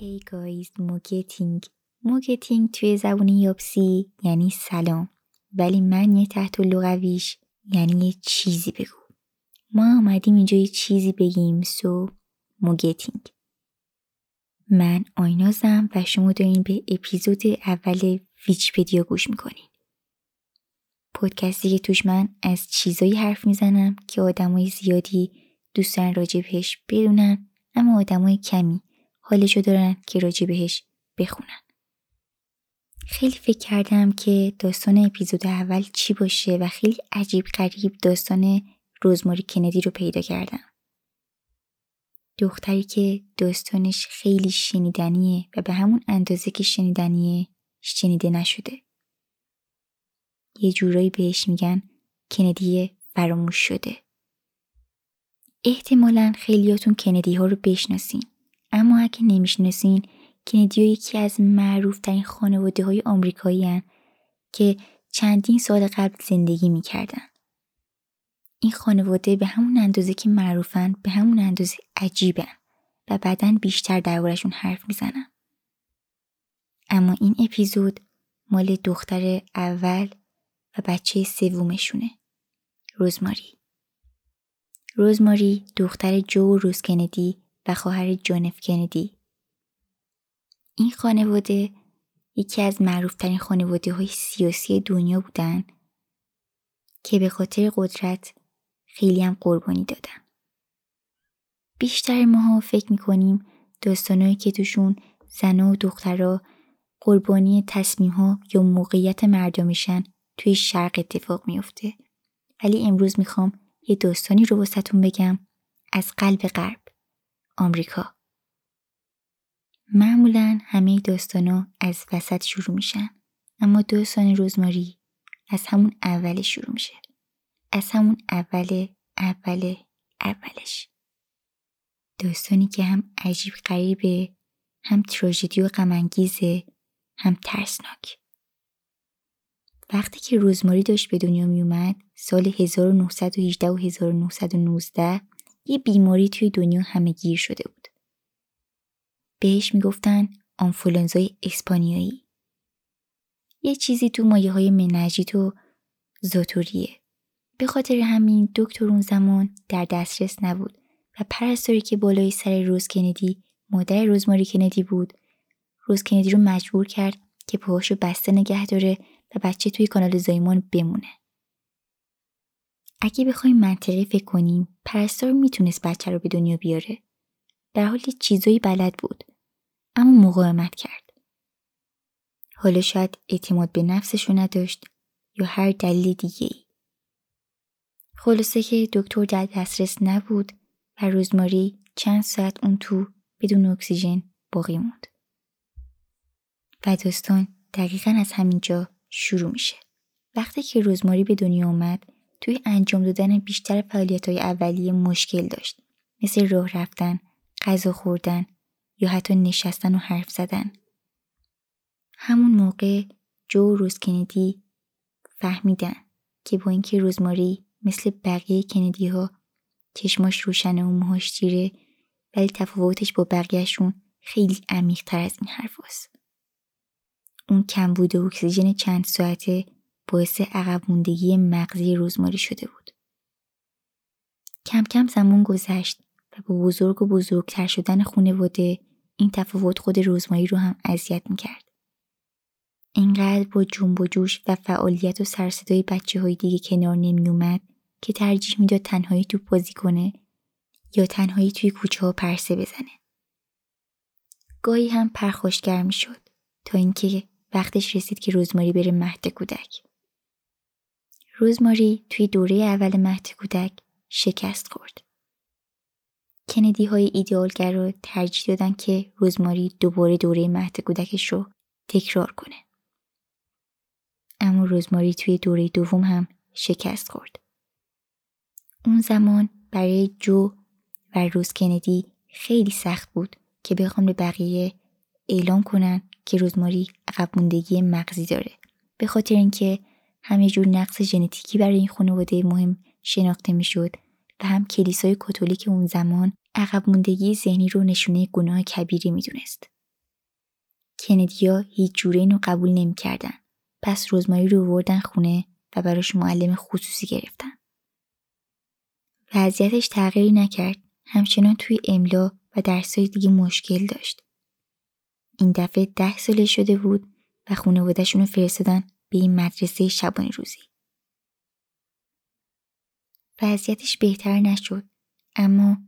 Hey guys, Mogethin Mogethin توی زبون یابسی یعنی سلام. ولی معنی تحت لفظیش یعنی یه چیزی بگو. ما آمدیم اینجا یه چیزی بگیم so Mogethin من آینازم و شما دارین به اپیزود اول ویچپدیا گوش می‌کنین. پودکستی که توش من از چیزایی حرف می‌زنم که آدمای زیادی دوستان راجبش بدونن اما آدمای کمی. حالشو دارن که راجع بهش بخونن. خیلی فکر کردم که داستان اپیزود اول چی باشه و خیلی عجیب غریب داستان روزماری کندی رو پیدا کردم. دختری که داستانش خیلی شنیدنیه و به همون اندازه که شنیدنیه شنیده نشده. یه جورایی بهش میگن کندی فراموش شده. احتمالا خیلیاتون کندی ها رو بشناسین. اما اگه نمی‌شناسین کندیو یکی از معروف ترین خانواده های آمریکایی که چندین سال قبل زندگی می‌کردن. این خانواده به همون اندازه که معروفن به همون اندازه عجیبن و بعدا بیشتر دربارشون حرف می‌زنم. اما این اپیزود مال دختر اول و بچه سومشونه. روزماری. روزماری دختر جو و روز کندی و خواهر جونف کندی. این خانواده یکی از معروفترین خانواده های سیاسی دنیا بودن که به خاطر قدرت خیلی هم قربانی دادن. بیشتر ماها فکر می‌کنیم داستانهایی که توشون زنها و دخترها قربانی تصمیم ها یا موقعیت مردمشن توی شرق اتفاق میفته. ولی امروز می‌خوام یه داستانی رو واسهتون بگم از قلب غرب. آمریکا. معمولا همه داستانا از وسط شروع میشن اما داستان روزماری از همون اول شروع میشه. از همون اول اول اولش. داستانی که هم عجیب غریبه هم تراژدی و غمانگیزه هم ترسناک. وقتی که روزماری داشت به دنیا می اومد سال 1918 و 1919 یه بیماری توی دنیا همه گیر شده بود. بهش می‌گفتن آنفولانزای اسپانیایی. یه چیزی تو مایه های منجیت و زاتوریه. به خاطر همین دکتر اون زمان در دسترس نبود و پرستاری که بالای سر روز کندی مادر روزماری کندی بود روز کندی رو مجبور کرد که پاهاشو بسته نگه داره و بچه توی کانال زایمان بمونه. اگه بخوایم منطقی فکر کنیم پرستار می‌تونست بچه رو به دنیا بیاره در حالی چیزایی بلد بود اما مقاومت کرد حالا شاید اعتماد به نفسش رو نداشت یا هر دلیل دیگه ای. خلاصه که دکتر در دسترس نبود و روزماری چند ساعت اون تو بدون اکسیژن باقی موند. و داستان دقیقا از همینجا شروع میشه. وقتی که روزماری به دنیا اومد توی انجام دادن بیشتر فعالیت های اولیه مشکل داشت مثل راه رفتن، غذا خوردن یا حتی نشستن و حرف زدن. همون موقع جو و روز کندی فهمیدن که با اینکه روزماری مثل بقیه کندی ها چشماش روشنه و موهاش تیره ولی تفاوتش با بقیهشون خیلی عمیق تر از این حرف هست. اون کم بوده اکسیژن چند ساعته باعث عقب موندگی مغزی روزماری شده بود. کم کم زمان گذشت و با بزرگ و بزرگتر شدن خانواده این تفاوت خود روزماری رو هم اذیت می‌کرد. اینقدر با جنب و جوش و فعالیت و سرصدای بچه های دیگه کنار نمی اومد که ترجیح می‌داد تنهایی تو بازی کنه یا تنهایی توی کوچه ها پرسه بزنه. گاهی هم پرخوشگر می شد تا اینکه وقتش رسید که روزماری بره مهد کودک. روزماری توی دوره اول مهد کودک شکست خورد. کندی های ایدئالگر رو ترجیح دادن که روزماری دوباره دوره مهد کودکش رو تکرار کنه. اما روزماری توی دوره دوم هم شکست خورد. اون زمان برای جو و روز کندی خیلی سخت بود که بخوام به بقیه اعلام کنن که روزماری عقب مغزی داره به خاطر اینکه هم یه جور نقص ژنتیکی برای این خانواده مهم شناخته می‌شد و هم کلیسای کاتولیک اون زمان عقب موندگی ذهنی رو نشونه گناه کبیری می‌دونست. کندیا هیچ جوره اینو قبول نمی‌کردن. پس روزماری رو وردن خونه و براش معلم خصوصی گرفتن. وضعیتش تغییری نکرد. همچنان توی املا و درسای دیگه مشکل داشت. این دفعه ده ساله شده بود و خانوادهشون رو فرستادن به این مدرسه شبانه روزی. وضعیتش بهتر نشد اما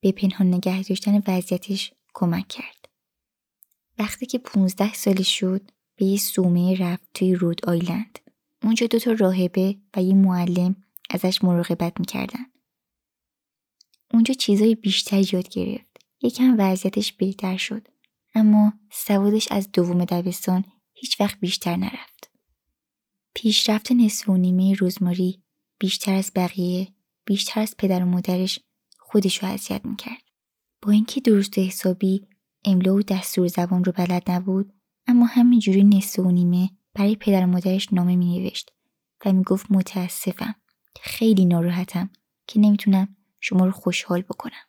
به پنهان نگه داشتن وضعیتش کمک کرد. وقتی که 15 سالش شد به یه سومه رفت توی رود آیلند. اونجا دوتا راهبه و یه معلم ازش مراقبت می‌کردن. اونجا چیزای بیشتر یاد گرفت. یکم وضعیتش بهتر شد. اما سوادش از دوم دبستان هیچ وقت بیشتر نرفت. پیشرفت نصف و نیمه روزماری بیشتر از بقیه بیشتر از پدر و مادرش خودش رو اذیت می‌کرد. با اینکه درست حسابی املا و دستور زبان رو بلد نبود اما همینجوری نصف و نیمه برای پدر و مادرش نامه می نوشت و می گفت متاسفم خیلی ناراحتم که نمی‌تونم شما رو خوشحال بکنم.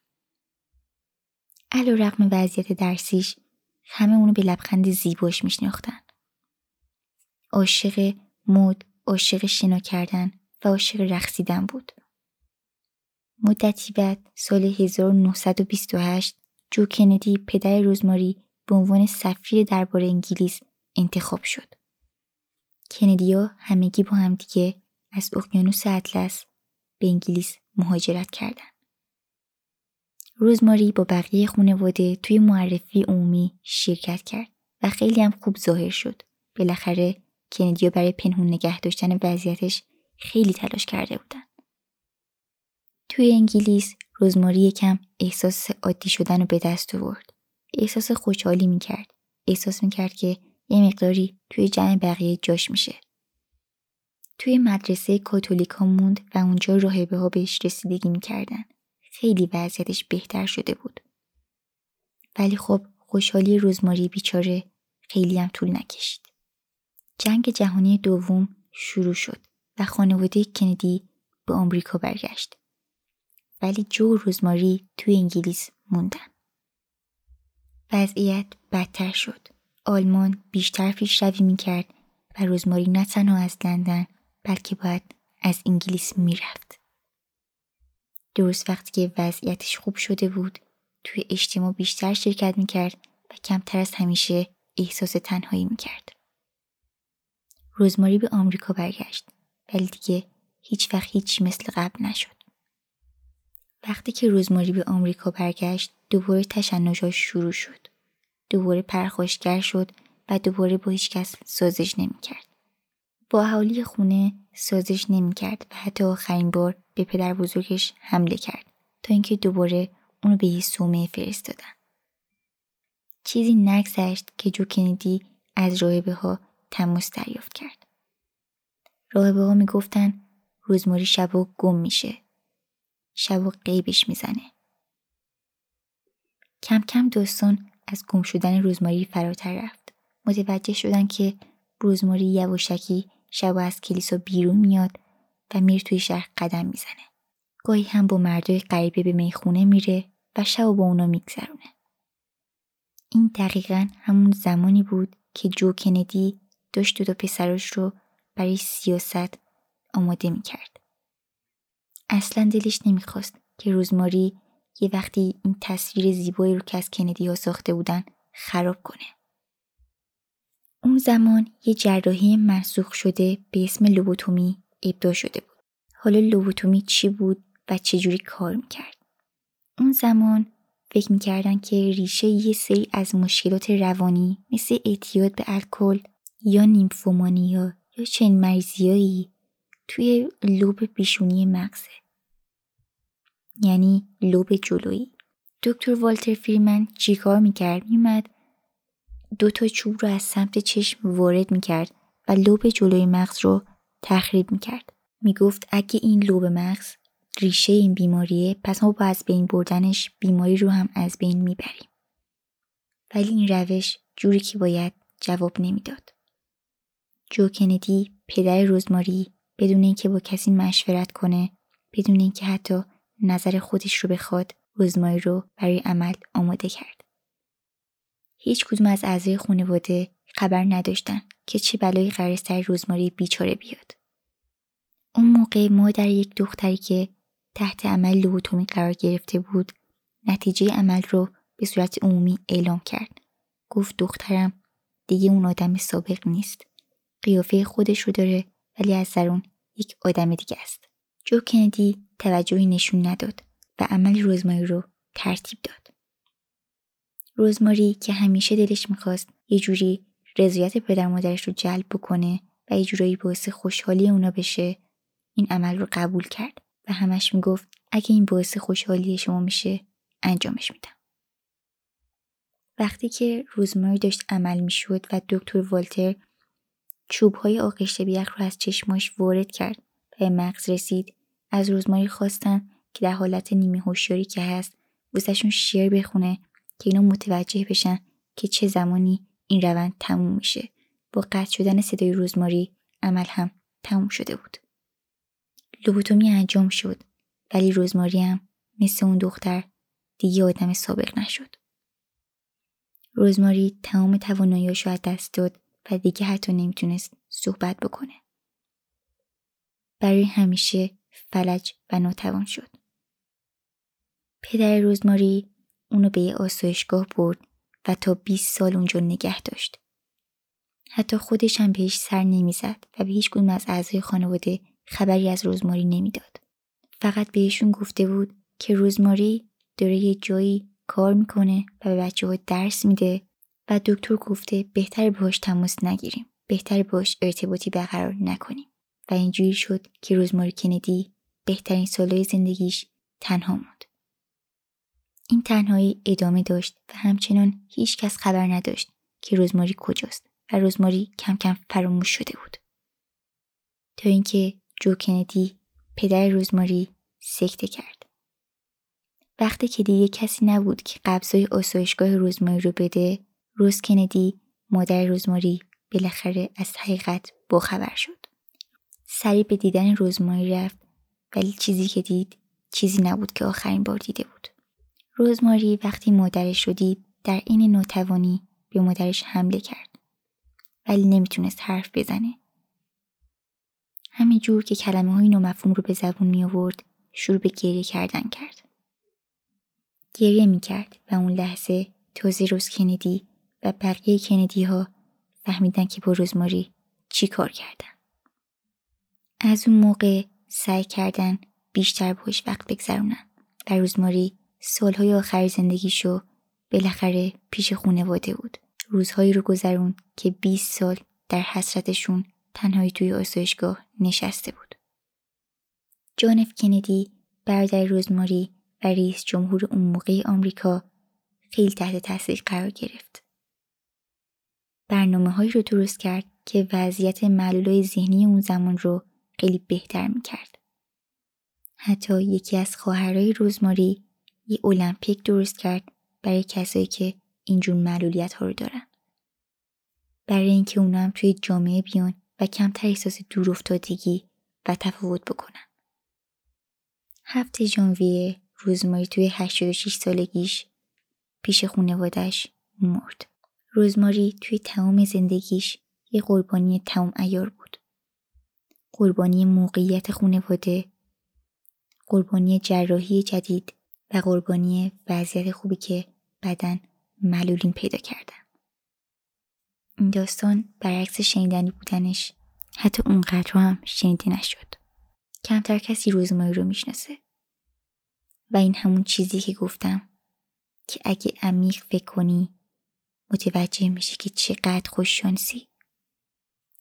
علا رقم وضعیت درسیش همه اونو به لبخند زیباش میشناختن. عاشق مد، عاشق شنا کردن و عاشق رقصیدن بود. مدتی بعد سال 1928 جو کندی پدر روزماری به عنوان سفیر دربار انگلیس انتخاب شد. کندیا همگی با هم دیگه از اقیانوس اطلس به انگلیس مهاجرت کردند. روزماری با بقیه خانواده توی معرفی عمومی شرکت کرد و خیلی هم خوب ظاهر شد. بالاخره کندیا برای پنهون نگه داشتن وضعیتش خیلی تلاش کرده بودن. توی انگلیس روزماری یکم احساس عادی شدن رو به دست آورد. احساس خوشحالی می‌کرد. احساس می‌کرد که یه مقداری توی جمع بقیه جاش میشه. توی مدرسه کاتولیکا موند و اونجا راهبه ها بهش رسیدگی می‌کردن. خیلی وضعیتش بهتر شده بود. ولی خب خوشحالی روزماری بیچاره خیلی هم طول نکشید. جنگ جهانی دوم شروع شد و خانواده کندی به آمریکا برگشت. ولی جو روزماری توی انگلیس موندن. وضعیت بدتر شد. آلمان بیشتر پیشروی می‌کرد و روزماری نه تنها از لندن بلکه باید از انگلیس می‌رفت. درست وقتی که وضعیتش خوب شده بود توی اجتماع بیشتر شرکت می‌کرد و کمتر از همیشه احساس تنهایی می‌کرد. روزماری به آمریکا برگشت ولی دیگه هیچ وقت هیچی مثل قبل نشد. وقتی که روزماری به آمریکا برگشت دوباره تشنجاش شروع شد. دوباره پرخاشگر شد و دوباره با هیچ کس سازش نمی‌کرد. با اهالی خونه سازش نمی‌کرد و حتی آخرین بار به پدر بزرگش حمله کرد تا اینکه دوباره اونو به یه سومه فرستادن. چیزی نگذشت که جو کندی از راهبه ها تماس دریافت کرد. راهبه ها می‌گفتن روزماری شبا گم میشه. شبا قیبش می‌زنه. کم کم دوستان از گم شدن روزماری فراتر رفت. متوجه شدن که روزماری یواشکی شب از کلیسا بیرون میاد و میر توی شهر قدم می‌زنه. گاهی هم با مردای غریبه به می‌خونه میره و شب با اونا میگذرونه. این دقیقا همون زمانی بود که جو کندی داشت دو پسراش رو برای سیاست آماده می‌کرد. اصلا دلش نمی‌خواست که روزماری یه وقتی این تصویر زیبایی رو که از کندی ها ساخته بودن خراب کنه. اون زمان یه جراحی منسوخ شده به اسم لوبوتومی ابدا شده بود. حالا لوبوتومی چی بود و چجوری کار می‌کرد؟ اون زمان فکر می‌کردن که ریشه یه سری از مشکلات روانی مثل اعتیاد به الکل یا نیمفومانیا یا چنین مریضیایی توی لوب بیشونی مغزه. یعنی لوب جلویی. دکتر والتر فریمن چیکار می‌کرد؟ میومد دو تا چوب رو از سمت چشم وارد می‌کرد و لوب جلوی مغز رو تخریب می‌کرد. می‌گفت اگه این لوب مغز ریشه این بیماریه پس ما با از بین بردنش بیماری رو هم از بین می‌بریم. ولی این روش جوری که باید جواب نمی‌داد. جو کندی پدر روزماری بدون اینکه با کسی مشورت کنه بدون اینکه حتی نظر خودش رو بخواد روزماری رو برای عمل آماده کرد. هیچ کدوم از اعضای خانواده خبر نداشتن که چه بلایی قرار سر روزماری بیچاره بیاد. اون موقع مادر یک دختری که تحت عمل لوبوتومی قرار گرفته بود نتیجه عمل رو به صورت عمومی اعلام کرد. گفت دخترم دیگه اون آدم سابق نیست. قیافه خودش رو داره ولی از درون یک آدم دیگه است. جو کندی توجهی نشون نداد و عمل روزماری رو ترتیب داد. روزماری که همیشه دلش می‌خواست یه جوری رضایت پدر مادرش رو جلب بکنه و یه جورایی باعث خوشحالی اونا بشه این عمل رو قبول کرد و همش می‌گفت اگه این باعث خوشحالی شما میشه انجامش میدم. وقتی که روزماری داشت عمل می‌شد و دکتر والتر چوبهای آغشته بیخ رو از چشماش وارد کرد به مغز رسید. از روزماری خواستن که در حالت نیمه هوشیاری که هست واسهشون شعر بخونه که اینا متوجه بشن که چه زمانی این روند تموم میشه. با قطع شدن صدای روزماری عمل هم تموم شده بود. لوبوتومی انجام شد ولی روزماری هم مثل اون دختر دیگه آدم سابق نشد. روزماری تمام تواناییاشو از دست داد. و دیگه حتی نمی‌تونست صحبت بکنه برای همیشه فلج و ناتوان شد پدر روزماری اونو به یه آسایشگاه برد و تا 20 سال اونجا نگه داشت. حتی خودش هم بهش سر نمی‌زد و به هیچ از اعضای خانواده خبری از روزماری نمی‌داد. فقط بهشون گفته بود که روزماری داره یه جایی کار می‌کنه و به بچه ها درس میده و دکتر گفته بهتر باش تماس نگیریم. بهتر باش ارتباطی برقرار نکنیم. و اینجوری شد که روزماری کندی بهترین سالهای زندگیش تنها موند. این تنهایی ادامه داشت و همچنان هیچ کس خبر نداشت که روزماری کجاست و روزماری کم کم فراموش شده بود. تا اینکه جو کندی پدر روزماری سکته کرد. وقتی که دیگه کسی نبود که قبضای آسایشگاه روزماری رو بده، روز کندی مادر روزماری بالاخره از حقیقت باخبر شد. سری به دیدن روزماری رفت ولی چیزی که دید چیزی نبود که آخرین بار دیده بود. روزماری وقتی مادرش رو دید در این ناتوانی به مادرش حمله کرد. ولی نمی‌تونست حرف بزنه. همین جور که کلمه های مفهوم رو به زبون می آورد شروع به گریه کردن کرد. گریه می کرد و اون لحظه تازه روز کندی و بقیه کندی ها فهمیدن که با روزماری چی کار کردن. از اون موقع سعی کردن بیشتر باش وقت بگذرونن و روزماری سالهای آخر زندگیشو بالاخره پیش خونواده بود. روزهایی رو گذرون که 20 سال در حسرتشون تنهایی توی آسایشگاه نشسته بود. جان اف کندی برادر روزماری و رئیس جمهور اون موقع آمریکا خیلی تحت تاثیر قرار گرفت. برنامه هایی رو درست کرد که وضعیت معلولای ذهنی اون زمان رو خیلی بهتر می‌کرد. حتی یکی از خواهرای روزماری یه المپیک درست کرد برای کسایی که اینجور معلولیت ها رو دارن. برای اینکه اونا هم توی جامعه بیان و کمتر احساس دور افتادگی و تفاوت بکنن. هفته ژانویه روزماری توی 86 سالگیش پیش خونوادش مرد. روزماری توی تمام زندگیش یه قربانی تمام ایار بود. قربانی موقعیت خونواده، قربانی جراحی جدید و قربانی وضعیت خوبی که بدن معلولین پیدا کردن. این داستان برعکس شنیدنی بودنش حتی اونقدر هم شنیده نشد. کمتر کسی روزماری رو می‌شناسه. و این همون چیزی که گفتم که اگه عمیق فکر کنی متوجه میشه که چقدر خوششانسی؟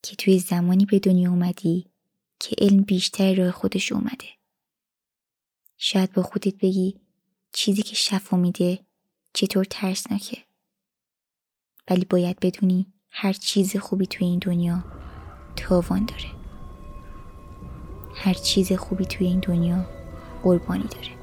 که توی زمانی به دنیا اومدی که علم بیشتر راه خودش اومده. شاید با خودت بگی چیزی که شفا میده چطور ترسناکه. ولی باید بدونی هر چیز خوبی توی این دنیا تاوان داره. هر چیز خوبی توی این دنیا قربانی داره.